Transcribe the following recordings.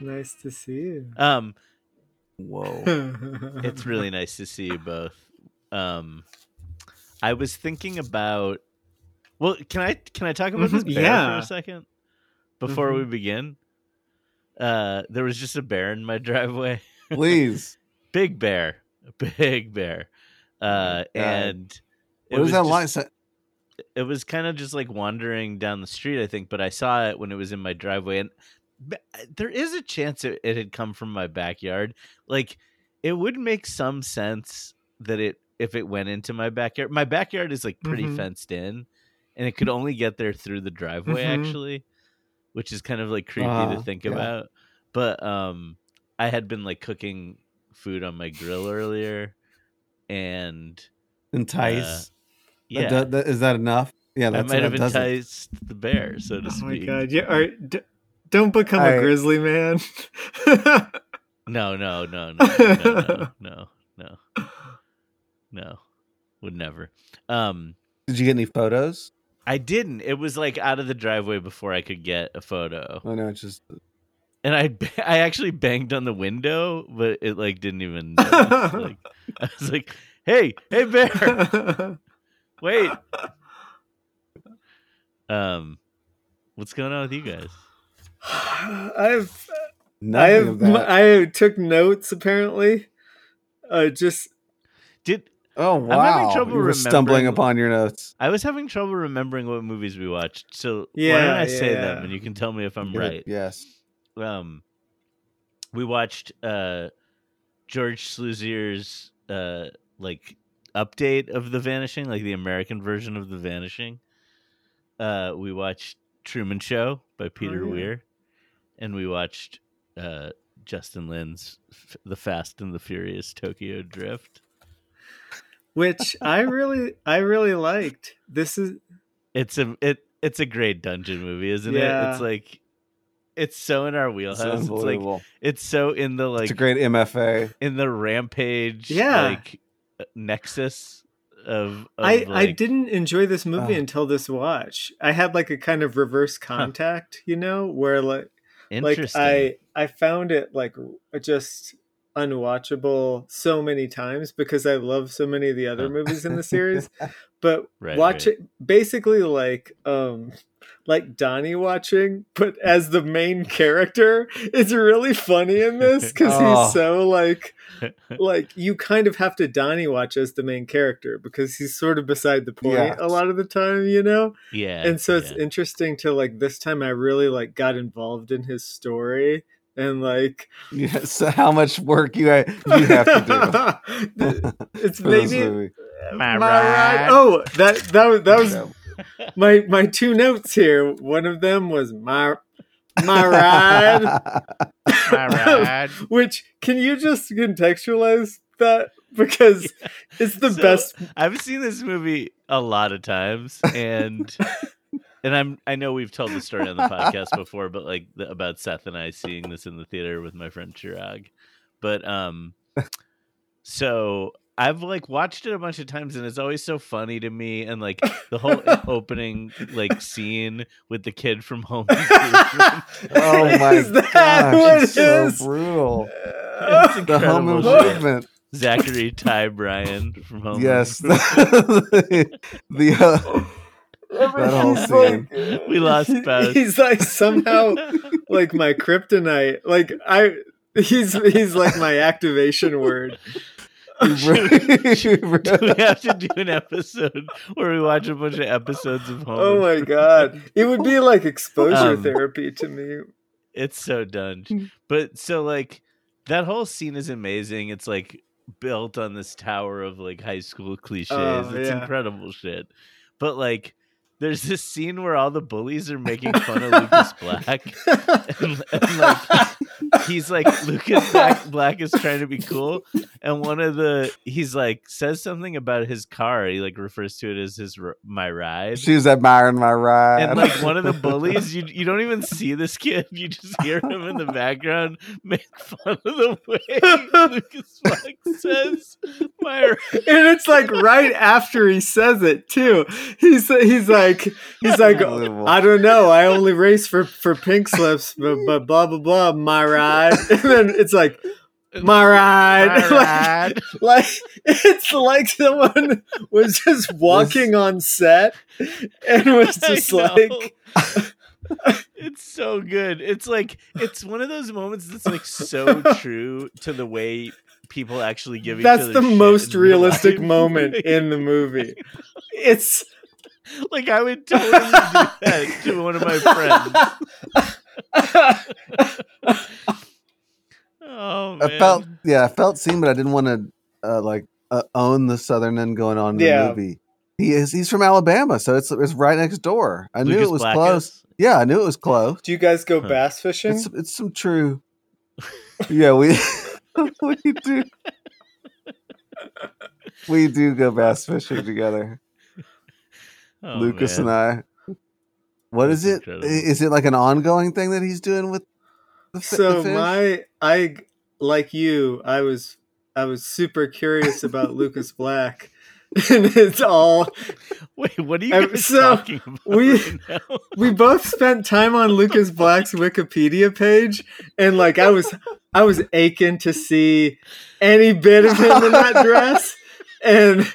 Nice to see you. Um, Whoa. it's really nice to see you both. Um, I was thinking about. Well, can I can I talk about this Mhm, bear yeah. for a second before we begin? Uh, there was just a bear in my driveway. Please. Big bear, big bear, uh, God. and it What was is that just- line? It was kind of just like wandering down the street, I think, but I saw it when it was in my driveway, and b- there is a chance it, it had come from my backyard. Like, it would make some sense that it if it went into my backyard. My backyard is like pretty Mhm. fenced in, and it could only get there through the driveway, Mhm. actually, which is kind of like creepy to Uh, think yeah. about. But um, I had been like cooking food on my grill earlier, and Entice. yeah. That- that- is that enough? Yeah, I that's might have that does it. enticed the bear, so to oh my speak. god! Yeah, are, d- don't become I- a grizzly man. No, no, no, no, no, no, no, no, no, would never. Um, Did you get any photos? I didn't. It was like out of the driveway before I could get a photo, Oh no, it's just and I I actually banged on the window, but it like didn't even. Like I was like, "Hey, hey, bear, wait." Um, what's going on with you guys? I've I have. I took notes apparently. Uh, just Did oh i'm having wow! trouble you were stumbling remembering- upon your notes. I was having trouble remembering what movies we watched? So why Yeah, don't I say yeah, them and you can tell me if I'm Good. right? Yes. um we watched uh George Sluizer's uh like update of The Vanishing, like the American version of The Vanishing. Uh we watched Truman Show by Peter yeah. Weir and we watched uh Justin Lin's F- The Fast and the Furious Tokyo Drift. which I really I really liked. This is It's a it it's a great dungeon movie, isn't it? It's like it's so in our wheelhouse. It's, like it's so in the like it's a great MFA. in the rampage Yeah. like uh, nexus of, of I I didn't enjoy this movie Oh. until this watch. I had like a kind of reverse contact, you know, where like like I I found it like just unwatchable so many times because I love so many of the other movies in the series. But Right, watch right. it basically like um like Donnie watching, but as the main character. It's really funny in this because Oh. he's so like like you kind of have to Donnie watch as the main character because he's sort of beside the point Yeah. a lot of the time, you know? yeah and so it's yeah. interesting to like this time I really like got involved in his story and like Yeah, so how much work you ha- you have to do it's maybe? My my ride. ride. Oh, that that was that was my my two notes here. One of them was my my ride, My ride. which can you just contextualize that because it's the So, best. I've seen this movie a lot of times, and and I'm I know we've told the story on the podcast before, but like the, about Seth and I seeing this in the theater with my friend Chirag, but um, so I've like watched it a bunch of times, and it's always so funny to me, and like the whole opening like scene with the kid from Home. Improvement. Oh my Is that gosh, what it's it so brutal. It's The home incredible improvement. Zachary Ty Bryan from Home. Yes. Improvement. the uh, That whole He's scene. like- We lost he- Beth. He's like somehow like my kryptonite. Like I, he's he's like my activation word. Do we have to do an episode where we watch a bunch of episodes of Home? Oh my god, it would be like exposure Um, therapy to me. It's so done. But so like that whole scene is amazing. It's like built on this tower of like high school cliches. Oh, it's yeah. incredible shit. But like there's this scene where all the bullies are making fun of Lucas Black. And, and, like he's like Lucas Black, Black is trying to be cool, and one of the he's like says something about his car. He like refers to it as his my ride. She was admiring my ride. And like one of the bullies, you you don't even see this kid. You just hear him in the background make fun of the way Lucas Black says my ride. and it's like right after he says it too. He's he's like like he's like I don't know. I only race for for pink slips, but, but blah blah blah. My ride, and then it's like my ride. All right. like it's like someone was just walking on set and was just like it's so good. It's like it's one of those moments that's like so true to the way people actually give each that's other the shit most realistic life. moment in the movie. It's like I would totally do that to one of my friends. Oh man. I felt yeah, I felt seen, but I didn't want to uh, like uh, own the southern end going on in Yeah. the movie. He is he's from Alabama, so it's it's right next door. I knew it was Black close. Yeah, I knew it was close. Do you guys go Huh. bass fishing? It's it's some true. Yeah, we we do. We do go bass fishing together, Oh, Lucas man. and I. What is That's it? Incredible. Is it like an ongoing thing that he's doing with the, fi- the so my I like you, I was I was super curious about Lucas Black. And it's all Wait, what are you guys so, talking about we- right now? we both spent time on Lucas Black's Wikipedia page and like I was I was aching to see any bit of him in that dress and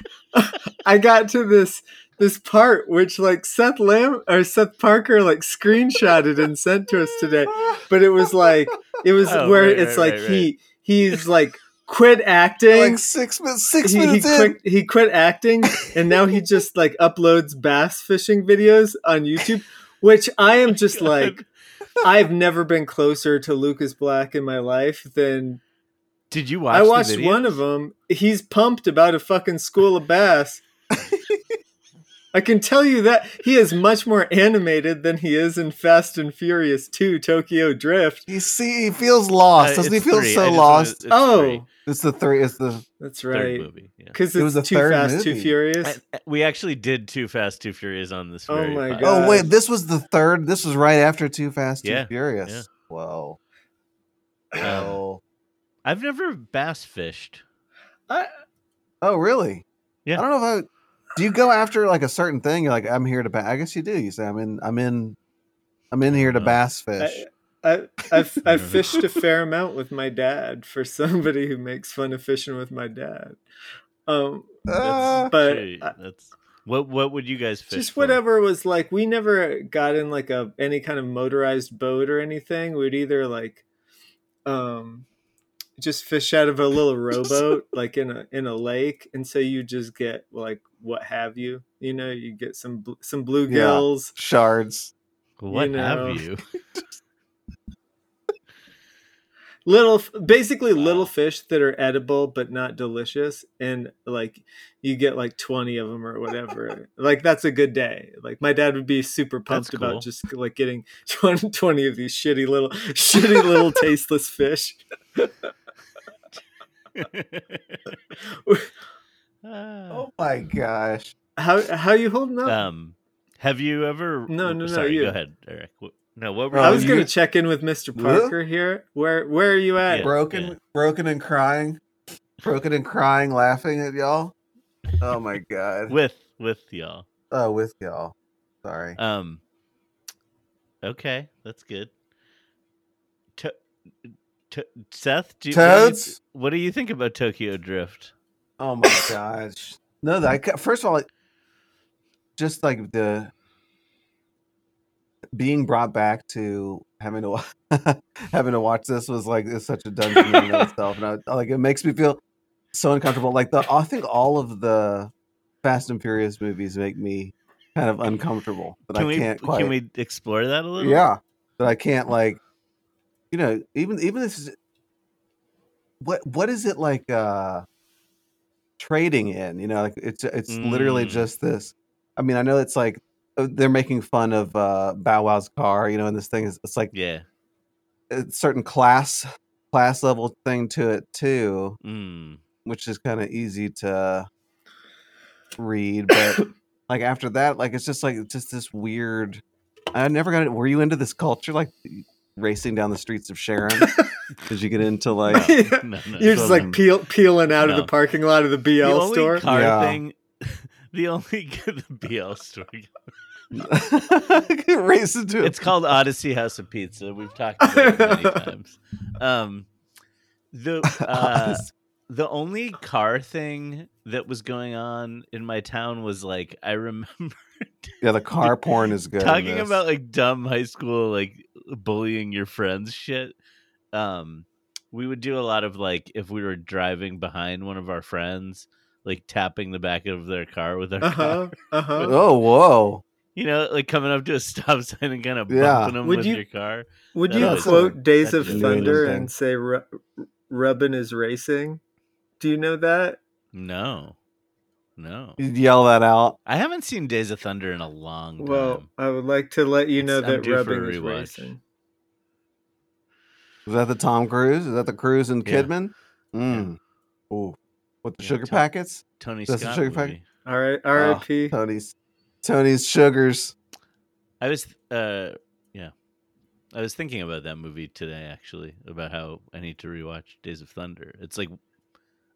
I got to this this part which like Seth Lam or Seth Parker like screenshotted and sent to us today but it was like it was Oh, where right, it's right, like right, he he's like quit acting like six minutes, six he, he minutes in. quit he quit acting and now he just like uploads bass fishing videos on YouTube which I am oh just God. like I've never been closer to Lucas Black in my life than Did you watch? I the watched one of them he's pumped about a fucking school of bass I can tell you that he is much more animated than he is in Fast and Furious 2 Tokyo Drift. You see, he feels lost. Uh, Doesn't he feel three. So just wanted- lost? it's oh, three. It's the three. It's the that's right. movie. Yeah. Because It was it's the too third fast, too furious. I- I- we actually did Too Fast, Too Furious on this. Oh my podcast. God. Oh wait, this was the third. This was right after Too Fast, Too Yeah, Furious. yeah. Whoa. Um, Whoa. I've never bass fished. I, oh really? Yeah. I don't know if I. Do you go after like a certain thing? You're like, I'm here to. Ba-. I guess you do. You say, I'm in. I'm in. I'm in here to bass fish. I, I, I've, I've fished a fair amount with my dad for somebody who makes fun of fishing with my dad. Um, Ah. but Gee, that's what. What would you guys fish? just for? whatever was like, we never got in like a any kind of motorized boat or anything. We'd either like, um, just fish out of a little rowboat like in a in a lake, and so you just get like what have you, you know, you get some bl- some bluegills. Shards. What you know. have you? little basically Wow. little fish that are edible but not delicious and like you get like 20 of them or whatever like that's a good day like my dad would be super pumped cool. about just like getting 20, 20 of these shitty little shitty little tasteless fish. Oh my gosh. how how you holding up um, have you ever? No, no, no, Sorry, you. go ahead, Eric. No, what were Oh, i was you- gonna check in with mr Huh? parker here where where are you at Yeah. broken, broken and crying, broken and crying, laughing at y'all. Oh my god. with with y'all. oh, with y'all. Sorry. Um. Okay, that's good. To, to, Seth, do you, what, do you, Toads? what do you think about Tokyo Drift? Oh my gosh. No, that I ca- first of all, just like the being brought back to having to having to watch this was like it's such a dungeon in and itself, and I, like it makes me feel so uncomfortable. Like the I think all of the Fast and Furious movies make me kind of uncomfortable, but Can I can't quite. can we explore that a little? Yeah, but I can't like, you know, even even if it's- what what is it like uh trading in? You know, like it's it's literally Mm. just this. I mean, I know it's like uh, they're making fun of uh Bow Wow's car, you know, and this thing is it's like Yeah. a certain class class level thing to it too, Mm. which is kind of easy to read, but like after that, like it's just like it's just this weird. I never got it. Were you into this culture, like racing down the streets of Sharon? Did you get into like? No, Yeah. no, no. you're just like peel, peeling out of the parking lot of the bl the only store car Yeah. thing. The only the BL store. Race into It's called Odyssey House of Pizza. We've talked about it many times. Um, the uh, the only car thing that was going on in my town was like I remember yeah. The car porn is good. talking about like dumb high school like bullying your friends shit. Um, we would do a lot of like if we were driving behind one of our friends, like tapping the back of their car with our Uh car. Uh huh. Oh whoa! You know, like coming up to a stop sign and kind of Yeah. bumping them Would with you- your car. Would That you was- quote Days of Thunder and say Ru- Rubbin is racing? Do you know that? No, no, You'd yell that out. I haven't seen Days of Thunder in a long time. Well, I would like to let you know It's- I'm that due for a Rubbin is racing. Is that the Tom Cruise? Is that the Cruise and Yeah. Kidman? Mm. Ooh. With the Yeah, sugar Tom- packets? Tony That's a Scott sugar movie. packet? All right, Oh, R.I.P. Tony's Tony's sugars. I was, uh, yeah, I was thinking about that movie today actually about how I need to rewatch Days of Thunder. It's like,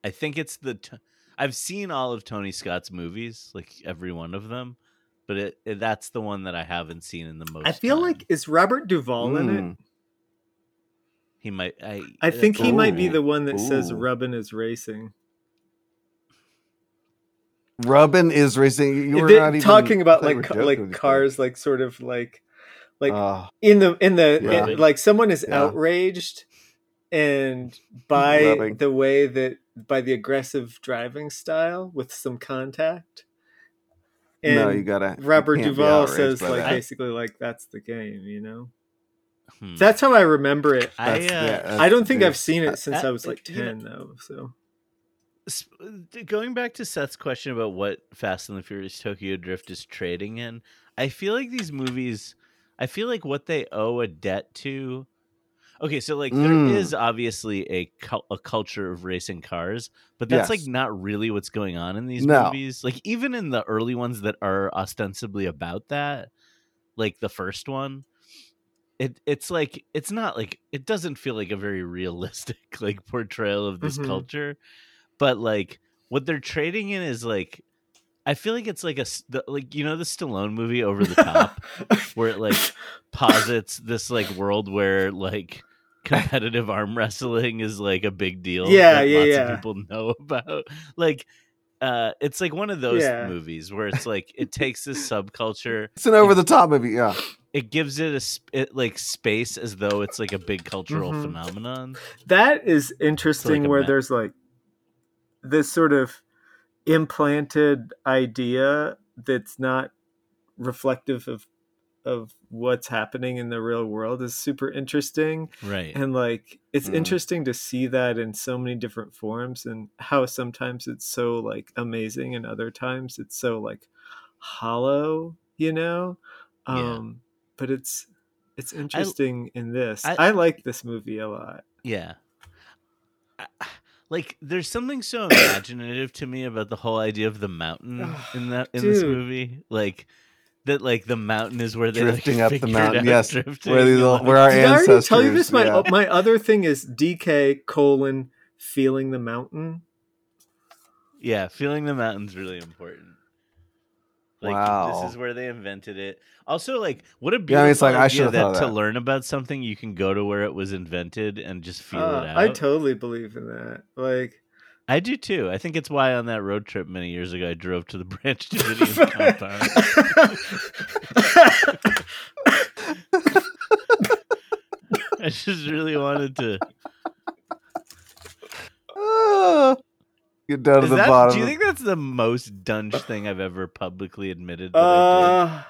I think it's the. T- I've seen all of Tony Scott's movies, like every one of them, but it, it that's the one that I haven't seen in the most. I feel time. like is Robert Duvall in it? Mm. he might. I I think he might be the one that says Ooh. Rubbin is racing. Rubbin is racing. You were They- not even talking about I thought you like ca- like with each cars, like sort of like like Oh, in the in the Yeah. in- like someone is Yeah. outraged and by Rubbing. the way that by the aggressive driving style with some contact. And no, you gotta. Robert can't Duvall says like that. basically like that's the game, you know. Hmm. That's how I remember it. I, uh, yeah, I don't think dude. I've seen it since I- I was like you know- ten though. So going back to Seth's question about what Fast and the Furious Tokyo Drift is trading in, I feel like these movies, I feel like what they owe a debt to. Okay, so like Mm. there is obviously a a culture of racing cars, but that's like not really what's going on in these No. movies. Like even in the early ones that are ostensibly about that, like the first one, it it's like it's not like it doesn't feel like a very realistic like portrayal of this Mhm. culture but like what they're trading in is like i feel like it's like a the, like you know the stallone movie over the top where it like posits this like world where like competitive arm wrestling is like a big deal Yeah, that yeah, lots yeah. of people know about like uh it's like one of those Yeah. movies where it's like it takes this subculture It's an over the top movie. Yeah. it gives it a sp- it, like space as though it's like a big cultural Mhm. phenomenon that is interesting a where ma- there's like this sort of implanted idea that's not reflective of of what's happening in the real world is super interesting right and like it's Mm. interesting to see that in so many different forms and how sometimes it's so like amazing and other times it's so like hollow you know Yeah. um but it's it's interesting in this I- I like this movie a lot Yeah. I- Like there's something so imaginative to me about the whole idea of the mountain in that in this movie. Like that like the mountain is where they like, Drifting up the mountain. out Yes. drifting Where, and, these, like- where our Did I already tell you this? My yeah. my other thing is DK colon feeling the mountain. Yeah, feeling the mountain's really important. Like Wow. this is where they invented it. Also, like what a Yeah, I beautiful mean, it's like, I idea should've that, to learn about something you can go to where it was invented and just feel Uh, it out. I totally believe in that. Like I do too. I think it's why on that road trip many years ago I drove to the Branch Davidian compound. I just really wanted to. Ah, get down to Is the that, bottom. do you think that's the most dunge thing I've ever publicly admitted that I did?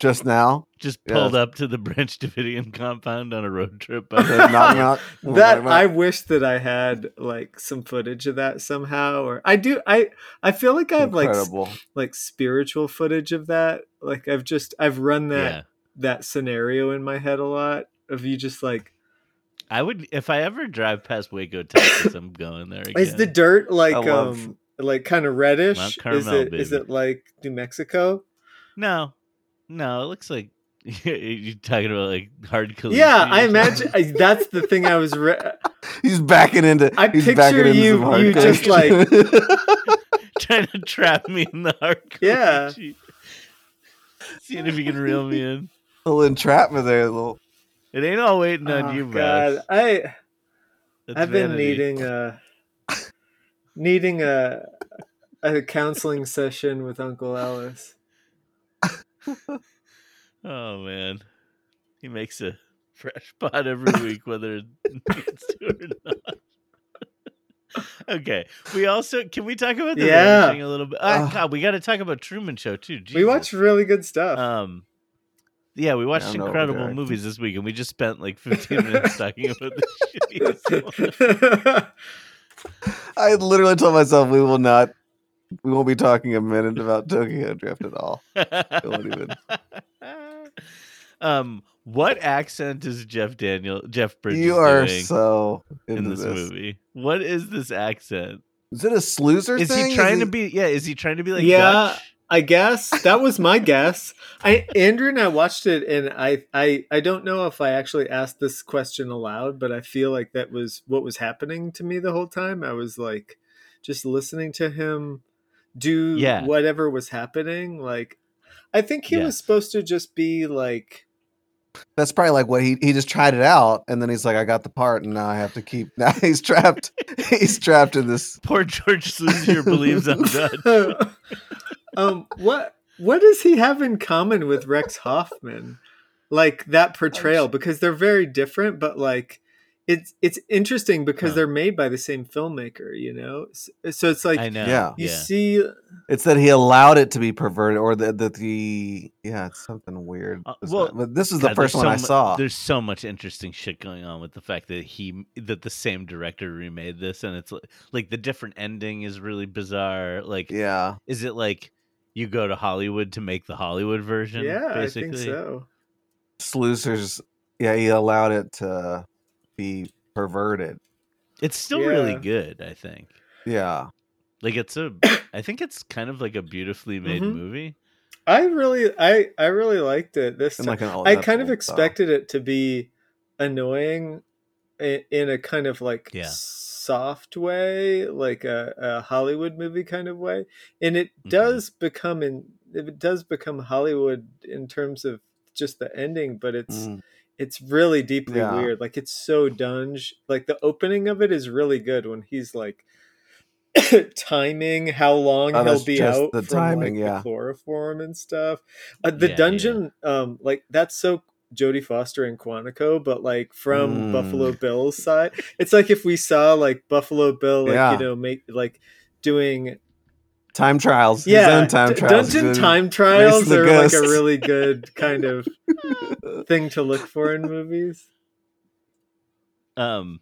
Just now, Just yeah. pulled up to the Branch Davidian compound on a road trip. I said, knock, knock. that I wish that I had like some footage of that somehow. Or I do. I I feel like I have like incredible. like spiritual footage of that. Like I've just I've run that yeah, that scenario in my head a lot. Of you just like I would if I ever drive past Waco, Texas. I'm going there again. is the dirt like love- um like kind of reddish? Mount is Carmel, it is baby. it like New Mexico? no, no, it looks like you're talking about like hard collision. Yeah, I imagine I, that's the thing I was. Re- He's backing into. I he's picture backing into you- some you just, like trying to trap me in the hard. Yeah. collision. Seeing if you can reel me in. A little entrapment there. Little. It ain't all waiting on Oh, you, God, Beth. I That's I've been vanity. needing a needing a a counseling session with Uncle Ellis. Oh man, he makes a fresh pot every week, whether it needs to or not. okay, we also can we talk about the Yeah. vanishing a little bit? Ah, Ugh. God, we got to talk about Truman Show too. We Jesus. watch really good stuff. Um, yeah, we watched incredible movies this week, and we just spent like 15 minutes talking about the shittiest one. I literally told myself we will not. We won't be talking a minute about Tokyo Drift at all. won't even. um, what accent is Jeff Daniel Jeff Bridges you are doing so in this, this. movie? What is this accent? Is it a Sluizer Is thing? he trying to he- be? Yeah, is he trying to be like Yeah. Dutch? I guess that was my guess. I Andrew and I watched it, and I I I don't know if I actually asked this question aloud, but I feel like that was what was happening to me the whole time. I was like just listening to him do Yeah. whatever was happening. Like I think he Yeah. was supposed to just be like That's probably like what he he just tried it out, and then he's like, "I got the part, and now I have to keep." Now he's trapped. he's trapped in this. Poor George Sluizer believes I'm Dutch. um what what does he have in common with Rex Hoffman? Like that portrayal because they're very different but like it's it's interesting because Huh. they're made by the same filmmaker, you know. So, so it's like I know. Yeah. you yeah. see It's that he allowed it to be perverted, or that that the yeah, it's something weird. Uh, well, but this is the God, first there's one I so mu- saw. There's so much interesting shit going on with the fact that he that the same director remade this, and it's like, like the different ending is really bizarre. Like, Yeah, is it like you go to Hollywood to make the Hollywood version? yeah, basically? I think so. Sluizer's. Yeah, he allowed it to be perverted. It's still really good. I think. Yeah, Like it's a. I think it's kind of like a beautifully made Mhm. movie. I really I I really liked it this and time. like an I kind of old style. expected it to be annoying i- in a kind of like Yeah. soft way, like a, a Hollywood movie kind of way, and it Mhm. does become in it does become Hollywood in terms of just the ending, but it's Mm. It's really deeply Yeah. weird. Like it's so dunge. Like the opening of it is really good when he's like timing how long Oh, he'll be out the from timing, like yeah. the chloroform and stuff. Uh, the Yeah, dungeon, um, like that's so Jodie Foster and Quantico, but like from Mm. Buffalo Bill's side, it's like if we saw like Buffalo Bill, like you know, make like doing time trials. His yeah, own time d- trials. dungeon time trials the are like a really good kind of thing to look for in movies. Um.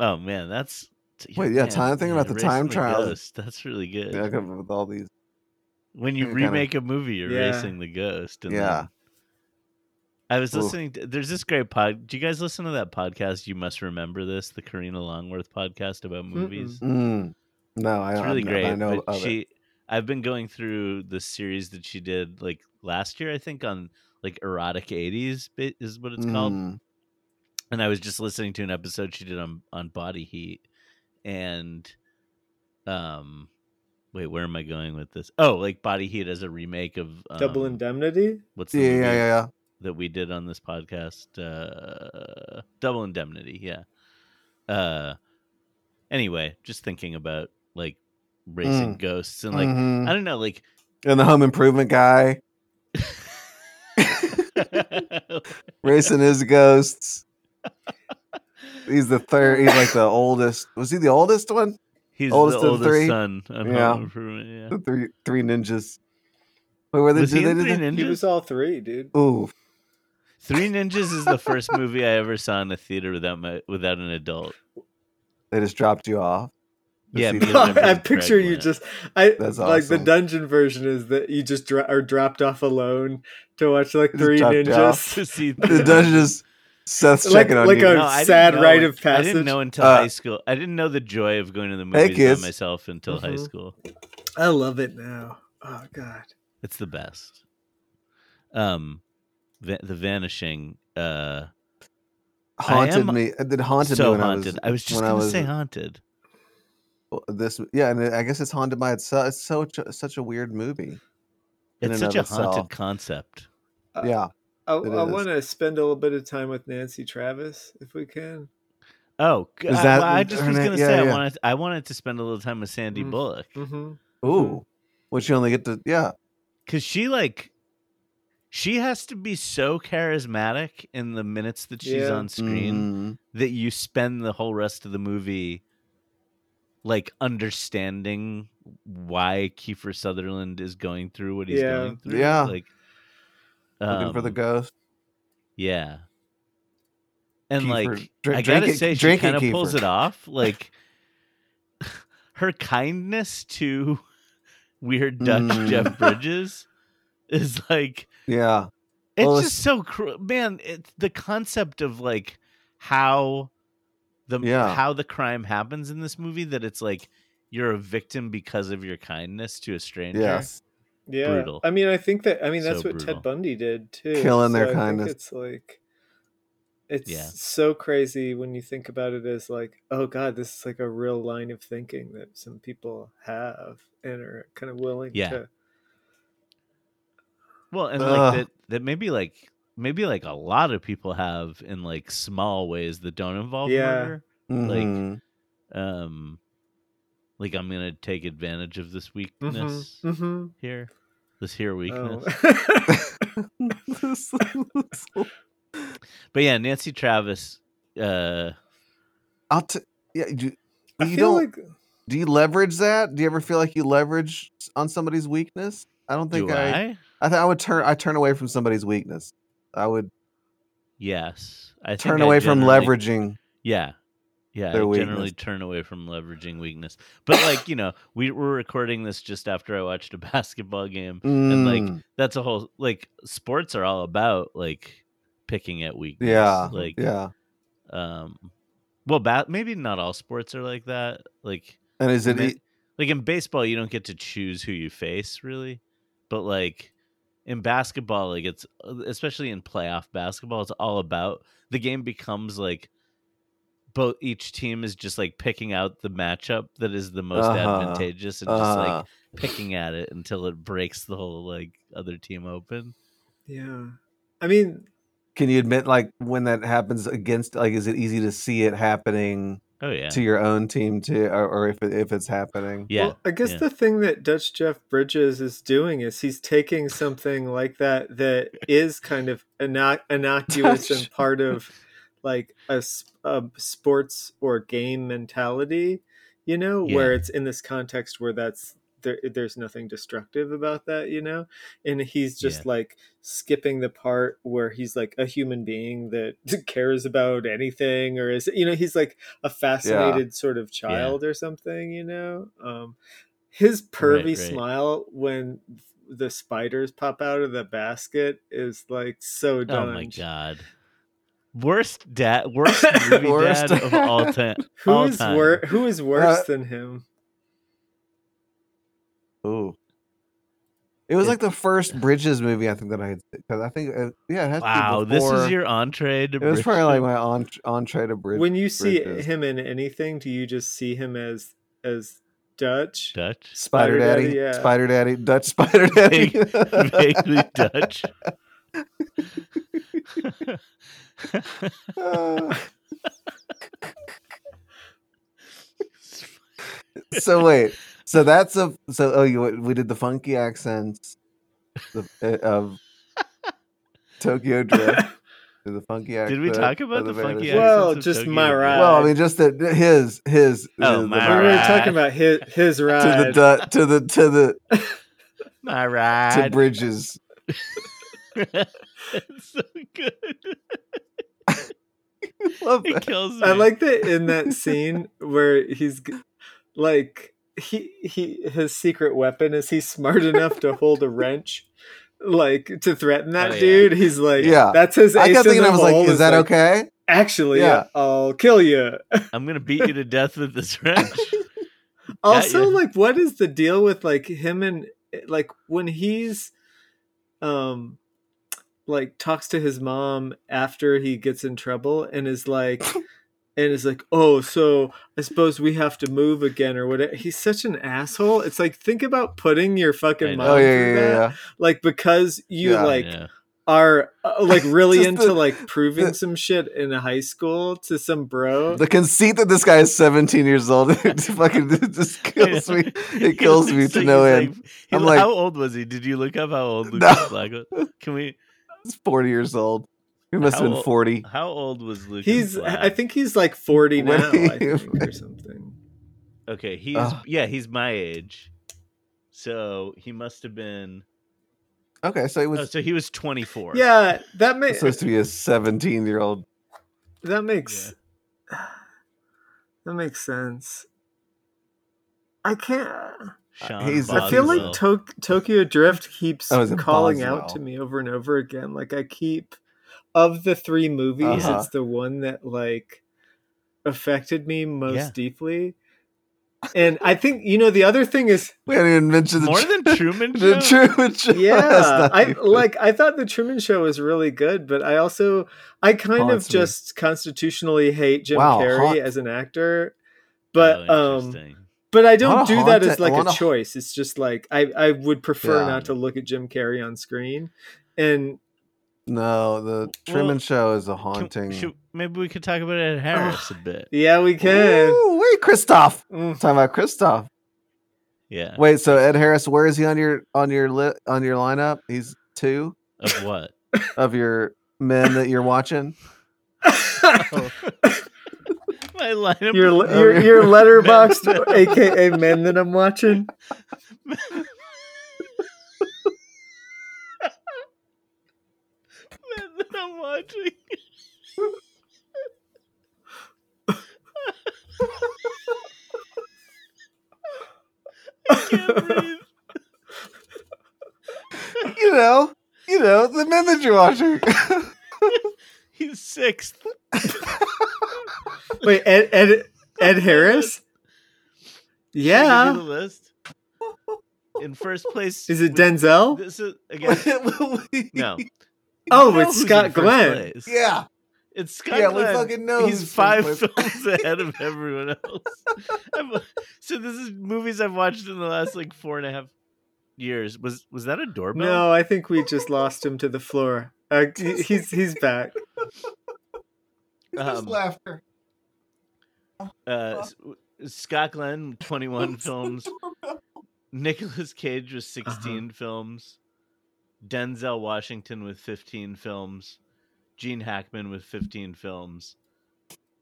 Oh man, that's. Wait, yeah, man, time- think about the time trials. Ghost, That's really good. yeah, come up with all these. when you Yeah, kinda- remake a movie, you're Yeah. racing the ghost. And Yeah. then- I was listening. To, there's this great pod. Do you guys listen to that podcast? You must remember this, the Karina Longworth podcast about movies. Mm. No, I It's really I, great. I know but of she, it. I've been going through the series that she did like last year, I think, on like erotic '80s bit is what it's called. Mm. and I was just listening to an episode she did on on body heat, and um, wait, where am I going with this? Oh, like body heat as a remake of um, Double Indemnity. What's the Yeah, movie yeah, yeah, yeah. that we did on this podcast? Uh, Double Indemnity, yeah. Uh, anyway, just thinking about like racing ghosts and like Mhm. I don't know, like and the home improvement guy racing his ghosts. He's the third. He's like the oldest. Was he the oldest one? he's Oldest the of oldest three? son on Yeah. Home Improvement. Yeah. The three three ninjas. Wait, were they? Was he they Three do that? He Ninjas? was all three, dude. Ooh, Three Ninjas is the first movie I ever saw in a theater without my without an adult. they just dropped you off. To Yeah, see because the- Remember I picture you just I That's like the dungeon version is that you just dro- are dropped off alone to watch like Just three dropped you off. ninjas. to see the dungeon is Seth's Like- checking on like you. a- No, sad know rite it- of I didn't know until Uh, high school. I didn't know the joy of going to the Hey, movies by myself until high Mhm. school. I love it now. Oh god. It's the best. Um, Va- the Vanishing. Uh, haunted am me. It haunted so me when haunted. I was, just when I gonna was say haunted. This. Yeah, and I guess it's haunted by itself. It's so such a weird movie. It's such a haunted itself. concept. Uh, Yeah. I, I want to spend a little bit of time with Nancy Travis if we can. Oh, g- Is I- that well, I just was gonna yeah, say I yeah. wanted I wanted to spend a little time with Sandy Mm. Bullock Mm-hmm. Ooh, which you only get to yeah. because she like she has to be so charismatic in the minutes that she's Yeah. on screen Mhm. that you spend the whole rest of the movie like understanding why Kiefer Sutherland is going through what he's Yeah. going through. Yeah. like looking for the um, ghost. Yeah. And Kiefer- like drink- I gotta drink it- say, she kind of pulls it off. Like her kindness to weird Dutch Mm. Jeff Bridges is like Yeah. it's Well, just so cruel, man. It's the concept of like how the Yeah. how the crime happens in this movie that it's like you're a victim because of your kindness to a stranger. Yes. Yeah, Brutal. I mean, I think that I mean that's So what brutal. Ted Bundy did too. Killing their I kindness. it's like it's Yeah. so crazy when you think about it as like, oh god, this is like a real line of thinking that some people have and are kind of willing Yeah. to. Well, and Ugh. like that that maybe like maybe like a lot of people have in like small ways that don't involve Yeah. murder. Mhm. Um like I'm gonna take advantage of this weakness Mm-hmm. here. This here weakness. Oh. But yeah, Nancy Travis, uh I'll t- yeah. You, I you feel don't. like do you leverage that? Do you ever feel like you leverage on somebody's weakness? I don't think do I. I? I think I would turn. I turn away from somebody's weakness. I would Yes. I think turn I away from leveraging. Yeah. Yeah, I generally turn away from leveraging weakness. But like, you know, we were recording this just after I watched a basketball game. And like Mm, that's a whole like sports are all about like picking at weakness. yeah, Like yeah. um well bat maybe not all sports are like that. Like And is it? like in baseball you don't get to choose who you face really. But like in basketball like it's especially in playoff basketball it's all about the game becomes like both each team is just like picking out the matchup that is the most Uh-huh. advantageous and just like uh, picking at it until it breaks the whole like other team open. yeah. I mean, can you admit like when that happens against? Like, is it easy to see it happening Oh yeah. to your own team too, or, or if if it's happening? Yeah. Well, I guess yeah. the thing that Dutch Jeff Bridges is doing is he's taking something like that that is kind of innoc- innocuous and part of like a, a sports or game mentality, you know, where it's in this context where that's there, there's nothing destructive about that, you know, and he's just Yeah. like skipping the part where he's like a human being that cares about anything or is you know he's like a fascinated sort of child or something, you know. Um, his pervy right. smile when the spiders pop out of the basket is like so Oh my god. Worst dad worst movie Worst. dad of all time. Who all is time. wor- who is worse Uh, than him? Ooh. It was It- like the first Bridges movie I think that I had because I think uh, yeah it has Wow, to be this is your entree to it was probably like Bridget? my on, entree to Bridges. when you see Bridges. him in anything, do you just see him as as Dutch? Dutch. Spider Daddy, yeah. Spider Daddy, Dutch Spider Daddy. Vaguely Dutch. Uh, so wait, so that's a so oh you we did the funky accents the, uh, of Tokyo Drift. The funky Did we talk about of the funky Vanishing- Well, of just Tokyo my ride. Well, I mean, just that his his Oh, the- my we were talking about his his ride to the ride. du- to the to the My ride to bridges. it's so good. Love It that. kills me. I like that in that scene where he's like he he his secret weapon is he's smart enough to hold a wrench like to threaten that Oh, yeah. dude. He's like, Yeah. that's his. I ace kept in thinking, the I was like, hole, is that okay? Actually, Yeah. I'll kill you. I'm gonna beat you to death with this wrench. also like what is the deal with like him and like when he's um like talks to his mom after he gets in trouble and is like and is like, "Oh, so I suppose we have to move again or whatever." He's such an asshole. It's like think about putting your fucking know. mom Oh yeah, through yeah, that, yeah. like because you Yeah. like yeah. are uh, like really into the- like proving the- some shit in high school to some bro. The conceit that this guy is 17 years old it fucking it just kills me. It kills me to no end. He, I'm like- how old was he? Did you look up how old No. Black was? Can we? He's 40 years old. He must How have been old- 40. How old was Lucas? He's Black? I think he's like 40 now, I think, or something. Okay, he's Ugh. yeah, he's my age. So he must have been. Okay, so he Oh, was so he was 24. Yeah, that makes supposed to be a 17 year old. that makes that makes sense. I can't. Uh, Sean He's- I feel like Boswell. Tok Tokyo Drift keeps Oh, is it calling out to me over and over again. Like I keep of the three movies, Uh-huh. it's the one that like affected me most Yeah. deeply. And I think you know the other thing is We haven't even mentioned the, more tr- than Truman the Truman Show. Yeah i even- like i thought the truman show was really good but i also i kind of Haunts me. just constitutionally hate jim Wow, carrey haunt- as an actor but Oh, um but i I don't wanna do that as like a choice it's just like i i would prefer Yeah. not to look at jim carrey on screen and No, the Truman Well, Show is a Can- haunting. should- maybe we could talk about Ed Harris a bit. yeah we can Ooh, wait, Christof. Mm. Talking about Christof. Yeah. Wait, so Ed Harris, where is he on your on your li- on your lineup? He's two Of what? of your men that you're watching. Oh. My lineup. your your your Letterboxd aka men that i'm watching Men that I'm watching. I can't breathe. You know, you know the men that you're watching. He's sixth. wait ed ed, ed harris Should I give yeah you the list. In first place, is it with- denzel This is again. No. Oh, it's Scott Glenn. place. yeah, It's Scott Yeah, we Glenn. fucking know He's who's five first place. films ahead of everyone else. I'm- so this is movies I've watched in the last like four and a half years. Was was that a doorbell? No, I think we just lost him to the floor. Uh, he's he's back. Um, laughter. Uh, S- Scott Glenn, twenty one films. Nicolas Cage was 16 Uh-huh. films. Denzel Washington with 15 films. Gene Hackman with 15 films.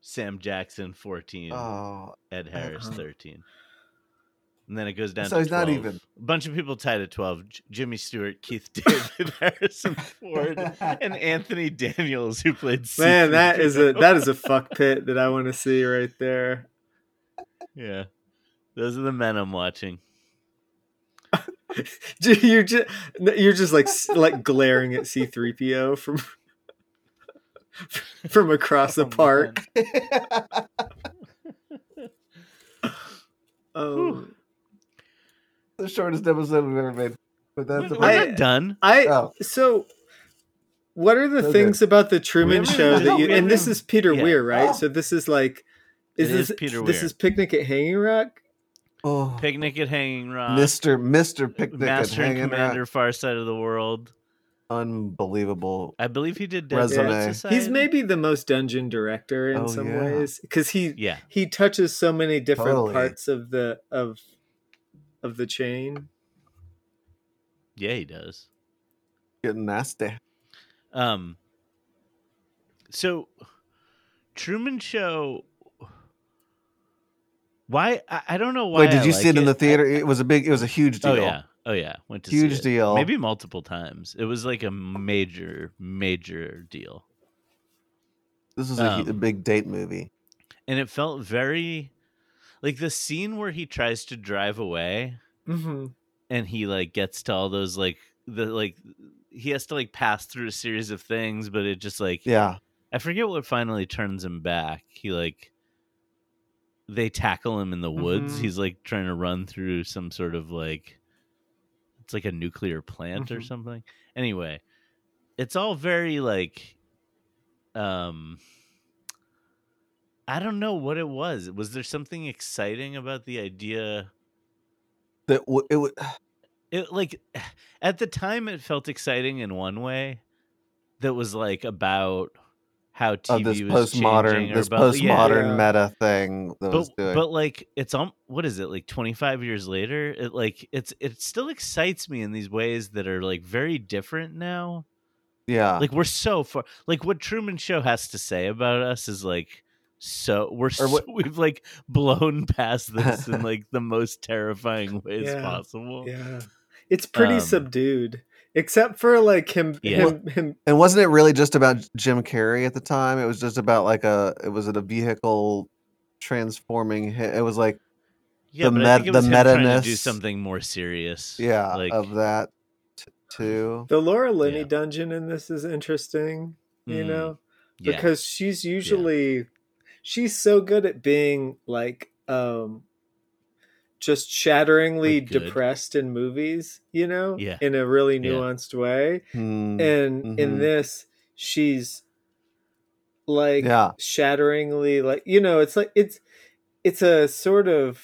Sam Jackson 14. Oh, Ed Harris Uh-huh. 13. And then it goes down So to he's not even. A bunch of people tied at 12. J- Jimmy Stewart, Keith David, Harrison Ford, and Anthony Daniels, who played Man, that is a C-3PO. that is a fuck pit that I want to see right there. Yeah. Those are the men I'm watching. You're just you're just like like glaring at C3PO from from across the Oh, park. man. Um, the shortest episode we've ever made. But that's We're we're I- not done. I Oh. so what are the Okay. things about the Truman haven't Show even- that you and this is Peter yeah. Weir, right? Oh. So this is like is It this is Peter this Weir. is Picnic at Hanging Rock? Oh, Picnic at Hanging Rock. Mr. Mr. Picnic Master at and Hanging Commander, Rock. Far Side of the World. Unbelievable. I believe he did Dead Resume. He's maybe the most dungeon director in Oh, some yeah. ways because he yeah. he touches so many different Totally. parts of the of of the chain. Yeah, he does. Getting nasty. Um. So, Truman Show. Why I, I don't know why. Wait, did I you like see it in the I- theater? It was a big. It was a huge deal. oh yeah, oh yeah. Went to see Huge it. deal. Maybe multiple times. It was like a major, major deal, This is a, a Um, big date movie. and it felt very, like the scene where he tries to drive away. Mm-hmm. and he like gets to all those like the like he has to like pass through a series of things but it just like Yeah. i forget what finally turns him back he like they tackle him in the woods Mhm. he's like trying to run through some sort of like it's like a nuclear plant or Mhm. something anyway it's all very like um I don't know what it was. Was there something exciting about the idea? That w- it would. It like at the time it felt exciting in one way that was like about how TV Of this was postmodern, changing this about, yeah, postmodern Yeah. meta thing that was but doing. but like it's um what is it like 25 years later it like it's it still excites me in these ways that are like very different now yeah, like we're so far like what truman show has to say about us is like so we're so, what- we've like blown past this in like the most terrifying ways Yeah. possible Yeah. It's pretty Um, subdued. Except for like him Yeah. him him and wasn't it really just about Jim Carrey at the time? It was just about like a. It was it a vehicle transforming. hi- It was like yeah the but met- the was him trying to do something more serious yeah like of that t- too. the Laura Linney Yeah. dungeon in this is interesting, you mm, know? yeah. because she's usually she's so good at being like um just shatteringly Like depressed in movies you know Yeah. in a really Yeah. nuanced way Hmm, and in mhm. this she's like Yeah. shatteringly like you know it's like it's it's a sort of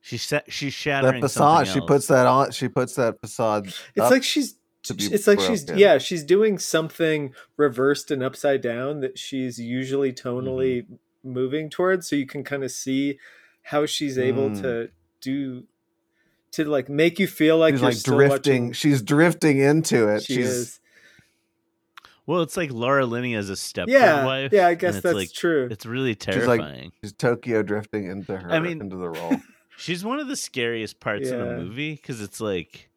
she's sa- she's that shattering facade. something She puts that on. She puts that facade. it's up like she's it's like she's yeah she's doing something reversed and upside down that she's usually tonally Mm-hmm. moving towards so you can kind of see how she's able Mm. to do to like make you feel like she's you're like still drifting. watching She's drifting into it. she she's is well it's like laura linney as a stepford yeah wife yeah i guess that's like true it's really terrifying she's like Tokyo drifting into her. I mean- into the role. She's one of the scariest parts in Yeah. a movie because it's like,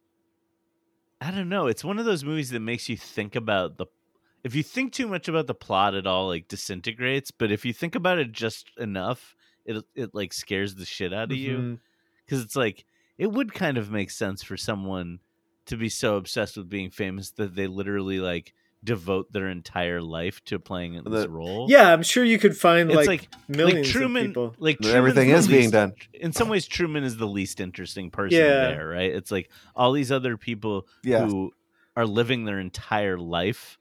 I don't know. It's one of those movies that makes you think about the. If you think too much about the plot, it all like disintegrates. But if you think about it just enough, it it like scares the shit out of you Mhm. because it's like it would kind of make sense for someone to be so obsessed with being famous that they literally like devote their entire life to playing this The- role. yeah i'm sure you could find it's like, like millions like Truman, of people like But everything is the being done. In some ways, Truman is the least interesting person Yeah. there, right? It's like all these other people Yeah. who are living their entire life,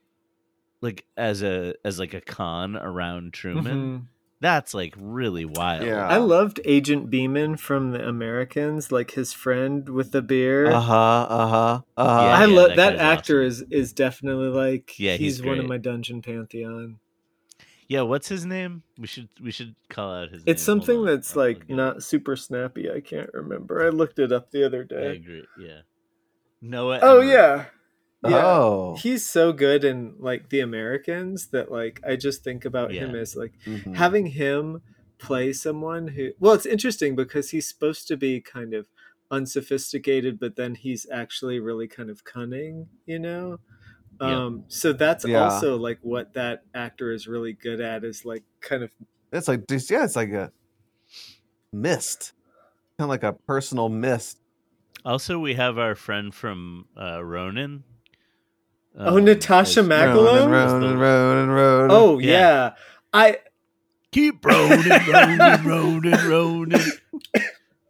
like as a as like a con around Truman. Mhm. That's like really wild. Yeah. i loved agent beeman from the americans like his friend with the beard Uh huh. Uh huh. Uh huh. Yeah, I love that that, actor awesome. is is definitely like Yeah, he's he's, one of my dungeon pantheon. Yeah, What's his name? We should we should call out his. It's name. Hold something that's I'll- I'll like not super snappy. I can't remember. I looked it up the other I day. agree. Yeah. Noah. Oh Emmerich. yeah. Yeah. Oh. He's so good in like the Americans that like I just think about him Yeah. as like Mhm. having him play someone who well it's interesting because he's supposed to be kind of unsophisticated but then he's actually really kind of cunning you know Yeah. um so that's Yeah. also like what that actor is really good at is like kind of It's like just yeah. It's like a mist. Kind of like a personal mist. Also, we have our friend from uh, Ronin. Oh, um, Natasha as- Mac- Ronan, Macaulay? Ronan, Ronan, Ronan. oh Yeah. yeah, i Keep Ronin, Ronin, Ronin, Ronin.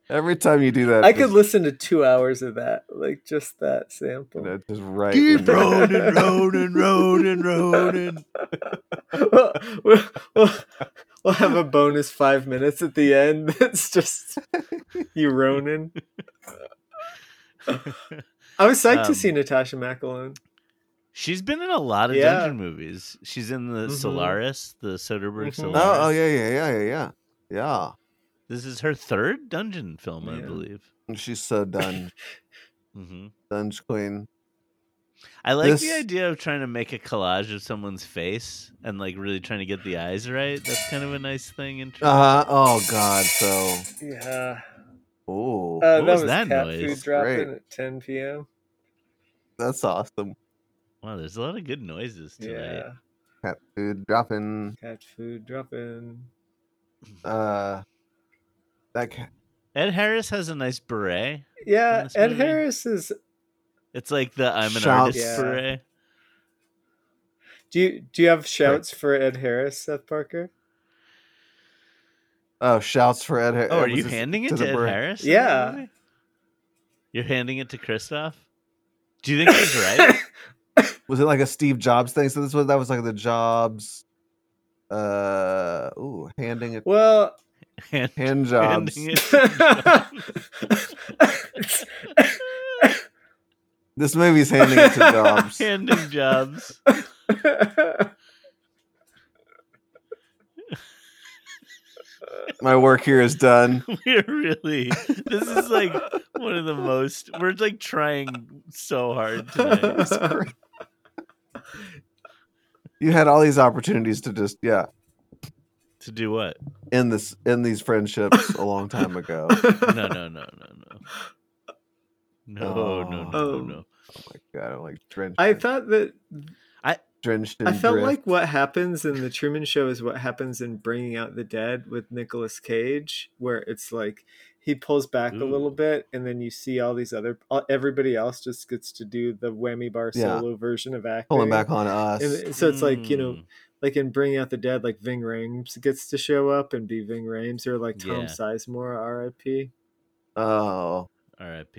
Every time you do that, i could listen to two hours of that like just that sample you know, just right. Keep into- Ronin, Ronin, Ronin, Ronin. we'll, we'll, we'll, we'll have a bonus five minutes at the end that's just you ronin i was psyched Um, to see natasha mcelhone She's been in a lot of Yeah. dungeon movies. She's in the Mhm. Solaris, the Soderbergh Mhm. Solaris. Oh, oh yeah, yeah, yeah, yeah, yeah. Yeah. This is her third dungeon film, I believe. She's so done. hmm Dunge Queen. I like This- the idea of trying to make a collage of someone's face and like really trying to get the eyes right. That's kind of a nice thing. In Uh. Oh God. So. yeah Oh, uh, that was was, that cat noise? food dropping Great. at 10 p.m that's awesome. Wow, there's a lot of good noises tonight. yeah Cat food dropping. cat food dropping Uh, that cat. Ed Harris has a nice beret. yeah ed movie? harris is It's like the I'm an Shouts. artist Yeah. beret. do you do you have shouts for ed harris seth parker Oh, shouts for Ed. Har- Oh, are you this- handing it to to, Ed beret? Harris? Yeah. You're handing it to Christof? Do you think he's right? Was it like a Steve Jobs thing? So this was that was like the Jobs. Uh, ooh, handing it Well, Hand, hand jobs. handing it to jobs. This movie's handing it to jobs. handing jobs. My work here is done. We're really. This is like one of the most. We're like trying so hard tonight. You had all these opportunities to just yeah To do what? in this in these friendships a long time ago. No, no, no, no, no. No, no, no, no, Oh. no. Um, oh my god, I'm like drenched. I in- thought that i drenched in I felt drift. like what happens in the Truman Show is what happens in Bringing Out the Dead with Nicolas Cage, where it's like he pulls back Ooh. a little bit and then you see all these other everybody else just gets to do the whammy bar solo yeah. version of acting pulling back on us and so it's mm. like you know hmm. like in bringing out the dead like ving rhames gets to show up and be ving rhames or like tom yeah. sizemore rip oh rip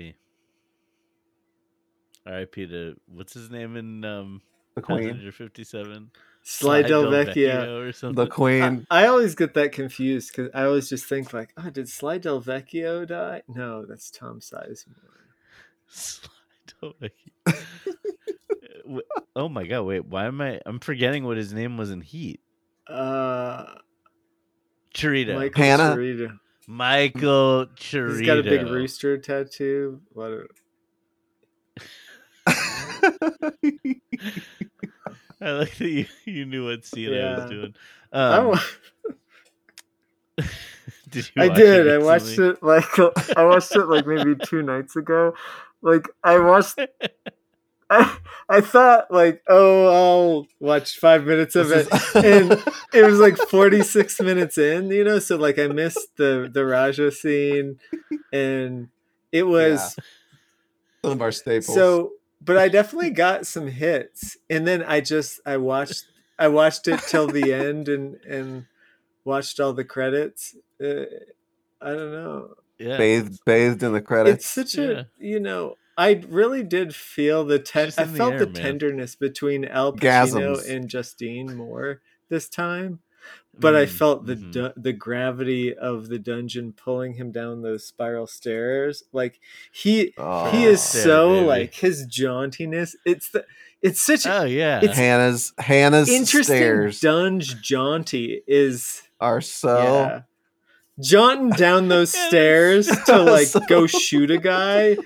rip to what's his name in um the queen 57 Sly, Delvecchio, Del Vecchio, or something. the Queen. I, I always get that confused because I always just think like, oh, did Sly Del Vecchio die? No, that's Tom Sizemore. Sly Delvecchio. Oh my god! Wait, why am I? I'm forgetting what his name was in Heat. Uh, Cheritto. Michael Hanna. Cheritto. Michael Cheritto. He's got a big rooster tattoo. What? A... I like that you, you knew what scene I was doing. I, Um, wa- did you I did. I watched it like I watched it like maybe two nights ago. Like I watched. I, I thought like, oh, I'll watch five minutes of it. And it was like 46 minutes in, you know, so like I missed the the Raja scene and it was some of our staples. so but I definitely got some hits. And then I just I watched I watched it till the end and and watched all the credits. Uh, I don't know. Yeah. bathed bathed in the credits. It's such Yeah. a you know I really did feel the ten- I in the felt air, the tenderness between Al Pacino Gasms. and Justine more this time. But I Mm, felt the mhm. du- the gravity of the dungeon pulling him down those spiral stairs. Like he oh, he is Stair, so baby. like his jauntiness. It's the it's such a Oh yeah. it's- Hanna's Hanna's interesting. stairs Dunge jaunty is are so yeah. Jaunting down those stairs to like So- go shoot a guy.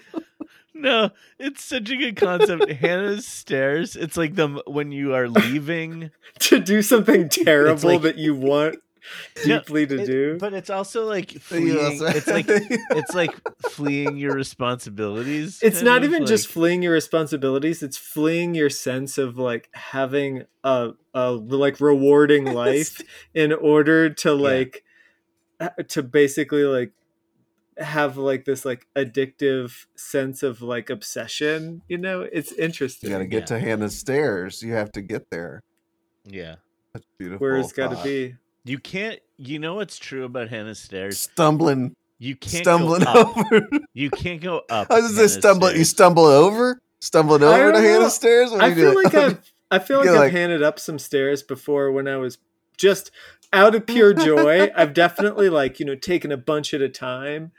No, it's such a good concept. Hanna's stairs. It's like the when you are leaving. to do something terrible like- that you want No, deeply to it- do. but it's also like fleeing. It's like it's like fleeing your responsibilities. it's not of, even just fleeing your responsibilities it's fleeing your sense of like having a, a like rewarding life in order to like uh, to basically like have like this like addictive sense of like obsession you know it's interesting. you got to get Yeah. to Hanna's stairs. You have to get there. yeah. That's beautiful. where it's got to thought. be You can't. You know what's true about Hanna's stairs? Stumbling, You can't stumbling go over. You can't go up. I was gonna say Hanna's stumble. You stairs. stumble over, stumbling over to know. Hanna's stairs. What do i feel do? like i've i feel like i've like- handed up some stairs before when i was just out of pure joy. I've definitely like you know taken a bunch at a time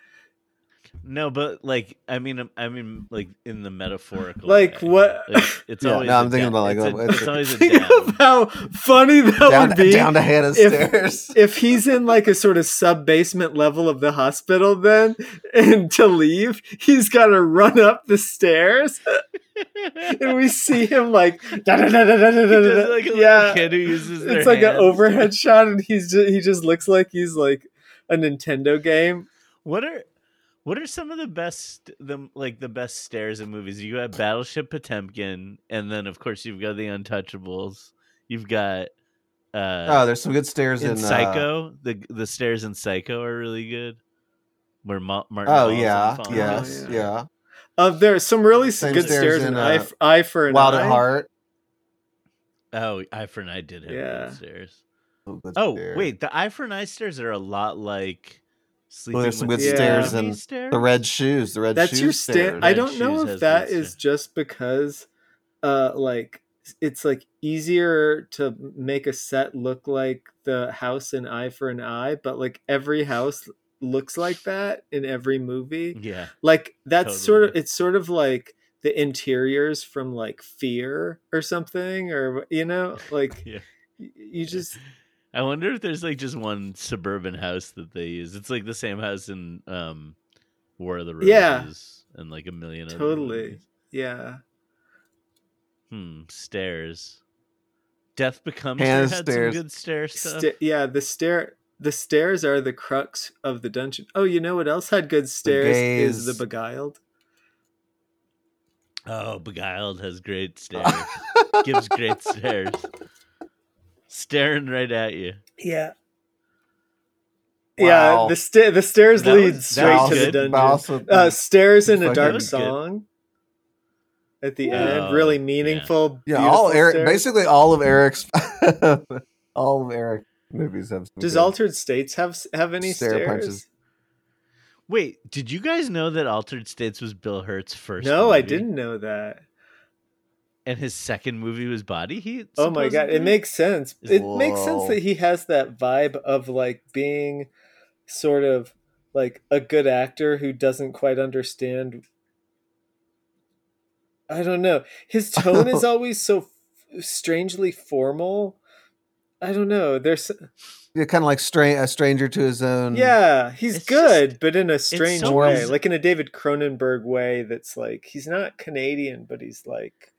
No, but like I mean, um, I mean, like in the metaphorical. Like, way. what- Like, it's Yeah, always. no, a I'm thinking down- about, like, it's, a, it's- it's always a down. of how funny that down, would be down to Hanna's if- stairs. if he's in like a sort of sub basement level of the hospital then and to leave he's got to run up the stairs and we see him like da, da, da, da, da, da, da, like yeah kid who uses it's like an overhead shot and he's just, he just looks like he's like a Nintendo game What are what are some of the best the like the best stairs in movies? You got Battleship Potemkin, and then of course you've got the Untouchables. You've got uh oh, there's some good stairs in in, uh, Psycho. the the stairs in Psycho are really good. Where Ma- Martin. oh Balsam yeah, falls. yes, yeah. yeah. uh, there's some really Same good stairs stairs in, in eye, uh, f- eye for an Wild eye at Heart. Oh, Eye for an Eye did have Yeah. good stairs. Oh, good Oh stair. wait, the Eye for an Eye stairs are a lot like. Sleeping there's some with good stairs Enemy in stairs? the red shoes. The red that's shoes your stand stairs. i don't know if has that good is stairs. just because uh like it's like easier to make a set look like the house in Eye for an Eye, but like every house looks like that in every movie. Yeah. Like that's sort of it's sort of like the interiors from like Fear or something, or you know, like Yeah. you just I wonder if there's like just one suburban house that they use. It's like the same house in um War of the Roses Yeah. and like a million other Totally. movies. yeah. Hmm. Stairs. Death becomes Hannah had stairs. some good stair stuff. Sta- yeah, the stair the stairs are the crux of the dungeon. Oh, you know what else had good stairs is the beguiled. oh, Beguiled has great stairs. Gives great stares. Staring right at you. Yeah. Wow. Yeah, the sta- the stairs That lead was- straight that was to the good. dungeon. Also, uh, stairs in a dark That was good. song at the Oh, end really meaningful yeah, beautiful all Eric, stairs. basically all of Eric's, all of Eric movies have. Some does good- altered states have have any Stair stairs punches. Wait, did you guys know that Altered States was Bill Hurt's first? no i didn't know that And his second movie was Body Heat. oh my god it makes sense it makes sense that he has that vibe of like being sort of like a good actor who doesn't quite understand i don't know his tone is always so f- strangely formal i don't know there's Yeah, kind of like stra- a stranger to his own. Yeah, he's It's good, but in a strange so way, easy- like in a David Cronenberg way. That's like he's not Canadian, but he's like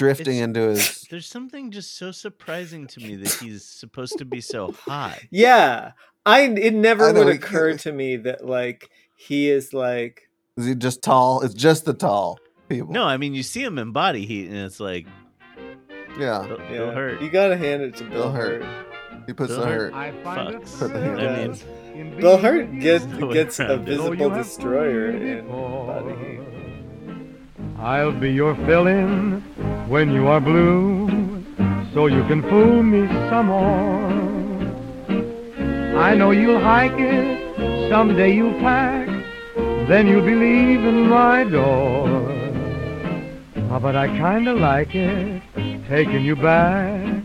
drifting It's- into his. There's something just so surprising to me that he's supposed to be so hot. yeah. I it never I know, would he- occur to me that like he is like Is he just tall? It's just the tall people. No, I mean you see him in Body Heat, and it's like Yeah, Bill, yeah, Bill Hurt. You gotta hand it to Bill, Bill Hurt. Hurt. he puts Bill the Hurt. hurt. I find Fucks. Put the hand I mean, Bill Hurt gets gets a around it. Though you visible destroyer in Body Heat. I'll be your fill-in when you are blue, so you can fool me some more. I know you'll hike it, someday you'll pack, then you'll be leaving my door. Ah, but I kinda like it, taking you back,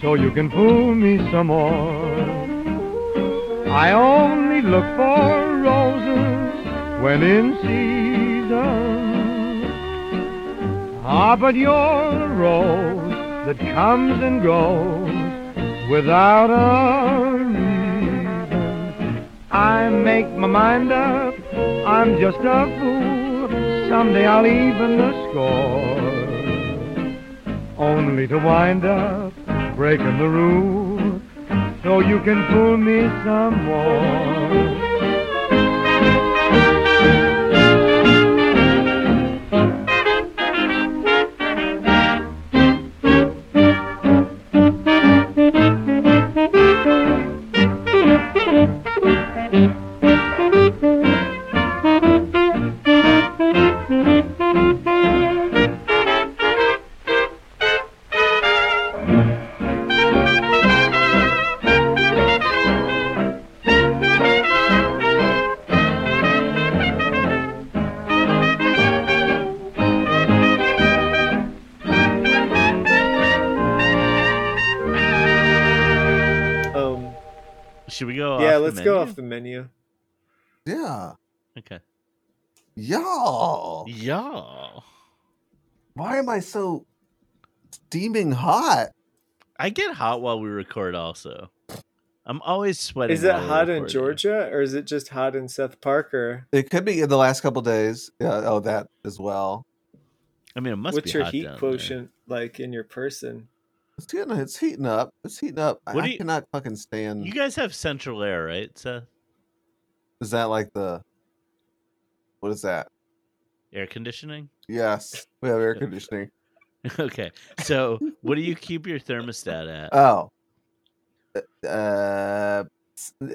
so you can fool me some more. I only look for roses when in season. Ah, but you're a rose that comes and goes without a reason. I make my mind up, I'm just a fool. Someday I'll even the score. Only to wind up breaking the rule so you can fool me some more. Go? off the go menu? off the menu. Yeah, Okay. y'all. Yeah. Why am I so steaming hot? I get hot while we record. Also, I'm always sweating. Is it hot in. Georgia or is it just hot in Seth Parker? It could be in the last couple days. Yeah, oh, that as well. I mean, it must What's be your hot heat down there. quotient like in your person? It's getting, it's heating up. It's heating up. I- What I you- cannot fucking stand. You guys have central air, right, Seth? Is that like the? What is that? Air conditioning. Yes, we have air conditioning. okay. So, what do you keep your thermostat at? Oh. Uh. uh s- uh,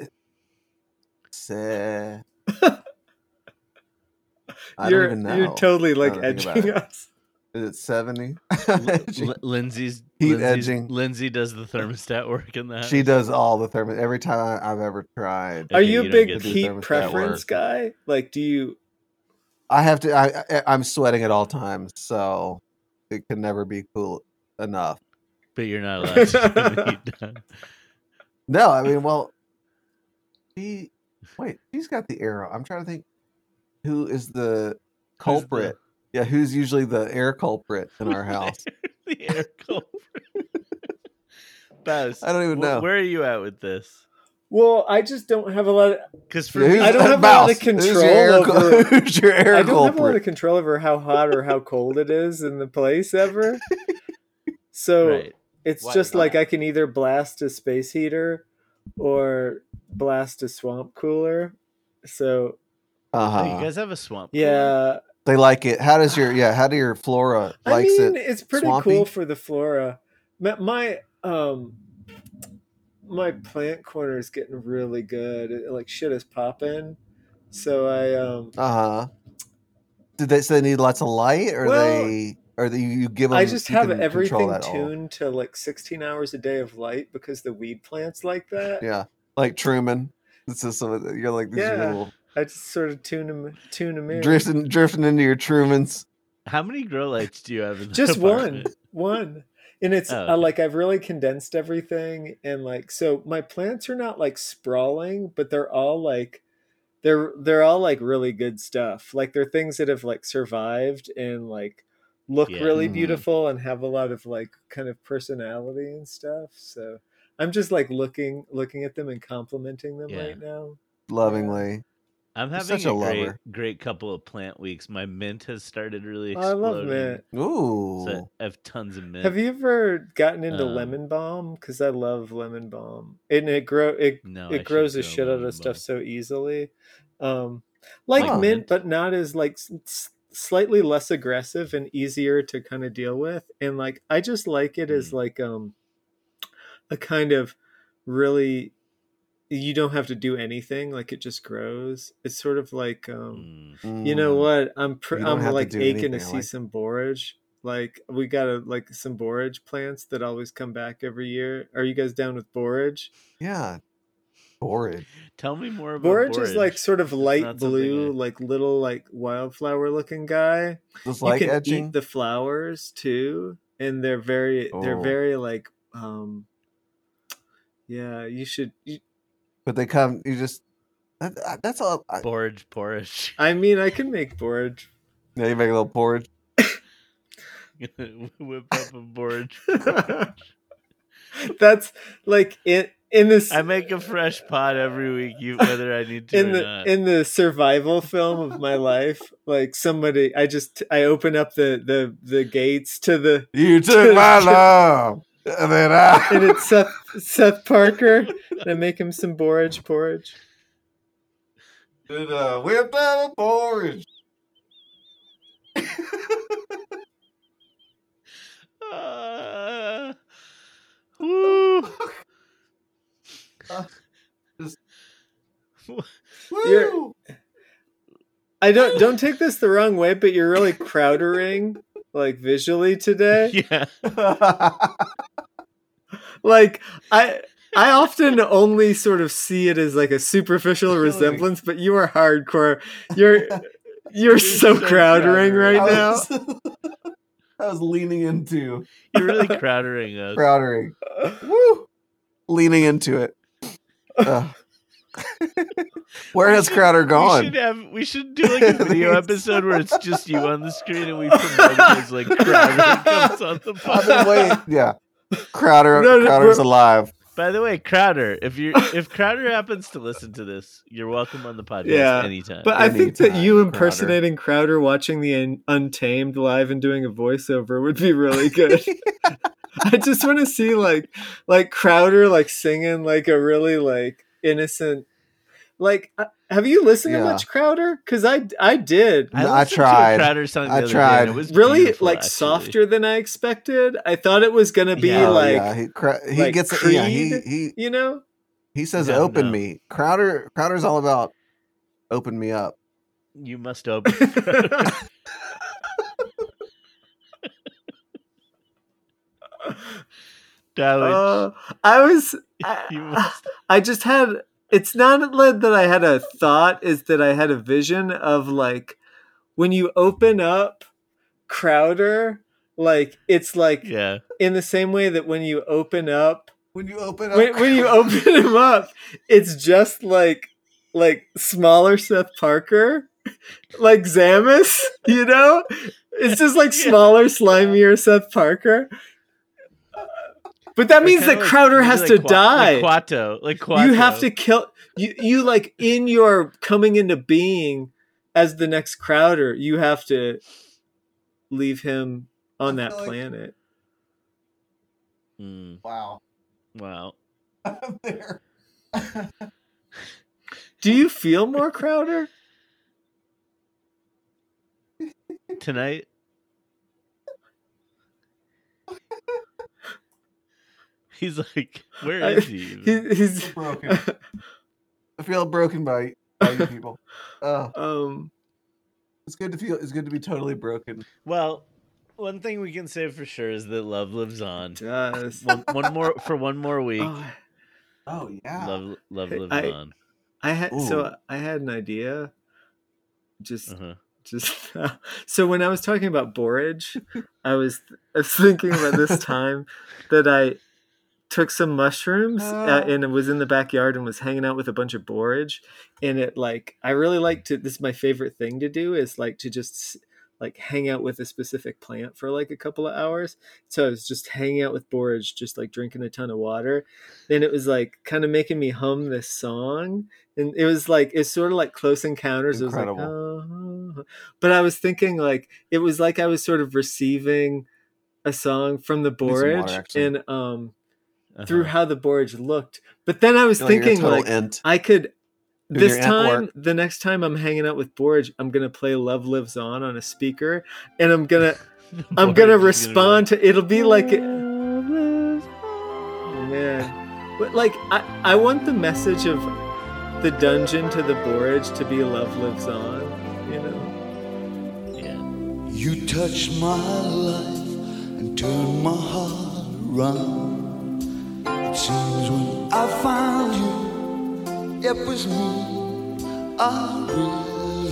se- uh. I you're don't even know. you're totally like Now that I think edging us. Is it seventy? L- Lindsay's Heat Lindsay's- edging. Lindsay does the thermostat work in that. she does all the thermostat. Every time I, I've ever tried, Are Okay, you a big heat preference work. guy? Like, do you? I have to. I, I I'm sweating at all times. So it can never be cool enough. But you're not allowed to meet done. No, I mean, well, she wait, she's got the arrow. I'm trying to think who is the culprit. Yeah, who's usually the air culprit in our house? the air culprit. Baz, I don't even wh- know. Where are you at with this? well, I just don't have a lot. Of, Because for Yeah, me, I don't have a lot of Mouse, who's your control air over- who's your air I don't have a lot of control over how hot or how cold it is in the place ever. So right. it's Why just like? I can either blast a space heater or blast a swamp cooler. So Oh, Uh-huh. you guys have a swamp. cooler? yeah, They like it. How does your yeah? How do your flora I likes mean it? it's pretty swampy? cool for the flora. My, my um my plant corner is getting really good. It, like shit is popping. So I um Uh huh. Did they say they need lots of light, or Well, they or they, you give them? I just have everything that all? tuned to like 16 hours a day of light because the weed plants like that. Yeah, like Truman. This is some you're like these Yeah. little I just sort of tune them tune them in. drifting drifting into your Trumans. How many grow lights do you have in the just one apartment? one and it's Oh, uh, like i've really condensed everything and like so my plants are not like sprawling but they're all like they're they're all like really good stuff like they're things that have like survived and like look Yeah. really Mhm. beautiful and have a lot of like kind of personality and stuff so i'm just like looking looking at them and complimenting them Yeah. right now Lovingly, I'm having such a, a great, great couple of plant weeks. My mint has started really exploding. I love mint. ooh, So I have tons of mint. have you ever gotten into Um, lemon balm because i love lemon balm and it grow it No, I it grows should the grow shit out of stuff balm. so easily. Um, like Like mint, mint? but not as like s- s- slightly less aggressive and easier to kind of deal with. And like I just like it as Mm. like um a kind of really you don't have to do anything like it just grows it's sort of like um Mm. you know Mm. what i'm pr- i'm have to like aching to anything, I see like- some borage like we got a like some borage plants that always come back every year are you guys down with borage Yeah, borage. Tell me more about borage, borage. is like sort of light blue I- like little like wildflower looking guy Just you like can etching. eat the flowers too and they're very they're Oh. very like um yeah you should you, but they come. You just that, that- that's all. I, borage porridge. i mean i can make borage yeah, you make a little porridge. Whip up a porridge. that's like in in this I make a fresh pot every week, you whether I need to in or the not. in the survival film of my life like somebody i just i open up the the the gates to the You took my love, and then I. and it's seth seth parker and make him some borage porridge And, uh, whip up a porridge. Uh, woo. You're- Woo! i don't don't take this the wrong way but you're really crowdering like visually today yeah. Like i i often only sort of see it as like a superficial resemblance but you are hardcore you're you're so so crowdering right I now was, I was leaning into You're really crowdering us. crowdering. Woo! Leaning into it. Ugh. Where has Crowder We gone? should have we should do like a video episode where it's just you on the screen and we promote it as like Crowder comes on the I've been podcast. waiting. Yeah. Crowder No, no, Crowder's alive. By the way, Crowder, if you if Crowder happens to listen to this, you're welcome on the podcast Yeah, anytime. But I think that Anytime, you Crowder. impersonating Crowder, watching the Un- Untamed live and doing a voiceover would be really good. I just want to see like like Crowder like singing like a really like innocent like uh, have you listened Yeah. to much Crowder? Because I I did I listened to tried. Crowder song the I other tried. and it was really like actually. softer than I expected. I thought it was gonna be Yeah. Oh, like yeah, he, cra- he like gets yeah, he he you know he says Yeah, open no. me. Crowder Crowder's all about open me up. You must open. Darling, uh, I was I. I just had it's not that I had a thought, is that I had a vision of like when you open up Crowder like it's like Yeah. in the same way that when you open up When you open up, when, when you open him up, it's just like like smaller Seth Parker, like Zamus, you know? It's just like smaller, slimier Seth Parker. But that means that like- Crowder maybe has like to Qua- die. Like Kuato. Like Kuato. you have to kill you you like in your coming into being as the next Crowder, you have to leave him on that like- planet. Mm, wow, wow. I'm there. Do you feel more Crowder? Tonight. He's like, where is he? even? He, he's broken. I feel broken by, by you people. Uh, um it's good to feel. It's good to be totally broken. Well, one thing we can say for sure is that love lives on. does. One, one more for one more week. Oh, Oh yeah. Love, love Hey, lives I- on. I had so I had an idea. Just Uh-huh. just so when I was talking about borage, I was I was thinking about this time that I took some mushrooms uh, Oh. and it was in the backyard and was hanging out with a bunch of borage and it like I really like to this is my favorite thing to do is like to just like hang out with a specific plant for like a couple of hours. So I was just hanging out with borage, just like drinking a ton of water. And it was like kind of making me hum this song. And it was like it's sort of like close encounters. It was like "Oh." but I was thinking like it was like I was sort of receiving a song from the water, borage and um through Uh-huh. how the borage looked. But then I was Feel like you're a thinking like ent. I could Doing this time work. the next time I'm hanging out with Borage, I'm gonna play Love Lives On on a speaker and I'm gonna I'm gonna is be respond to it'll be like it- "Love lives oh, man. But like I, I want the message of the dungeon to the Borage to be Love Lives On, you know? Yeah. You touched my life and turned my heart around. Seems when I found you, it was me I really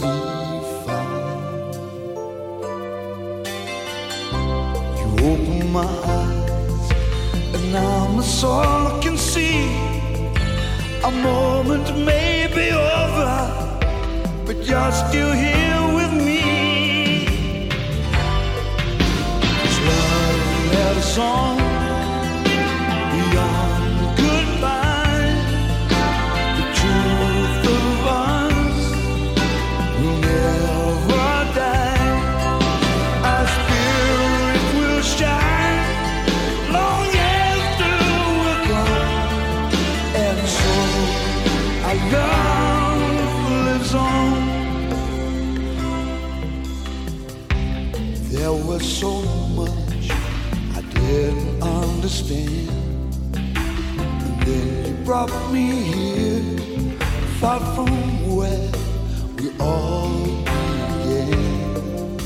found. You opened my eyes, and now my soul can see. A moment may be over, but you're still here with me. This love a song brought me here, far from where we all began.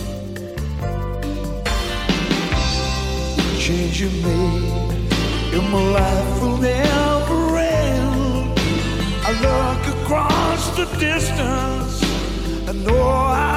The change you made in my life will never end. I look across the distance, and know I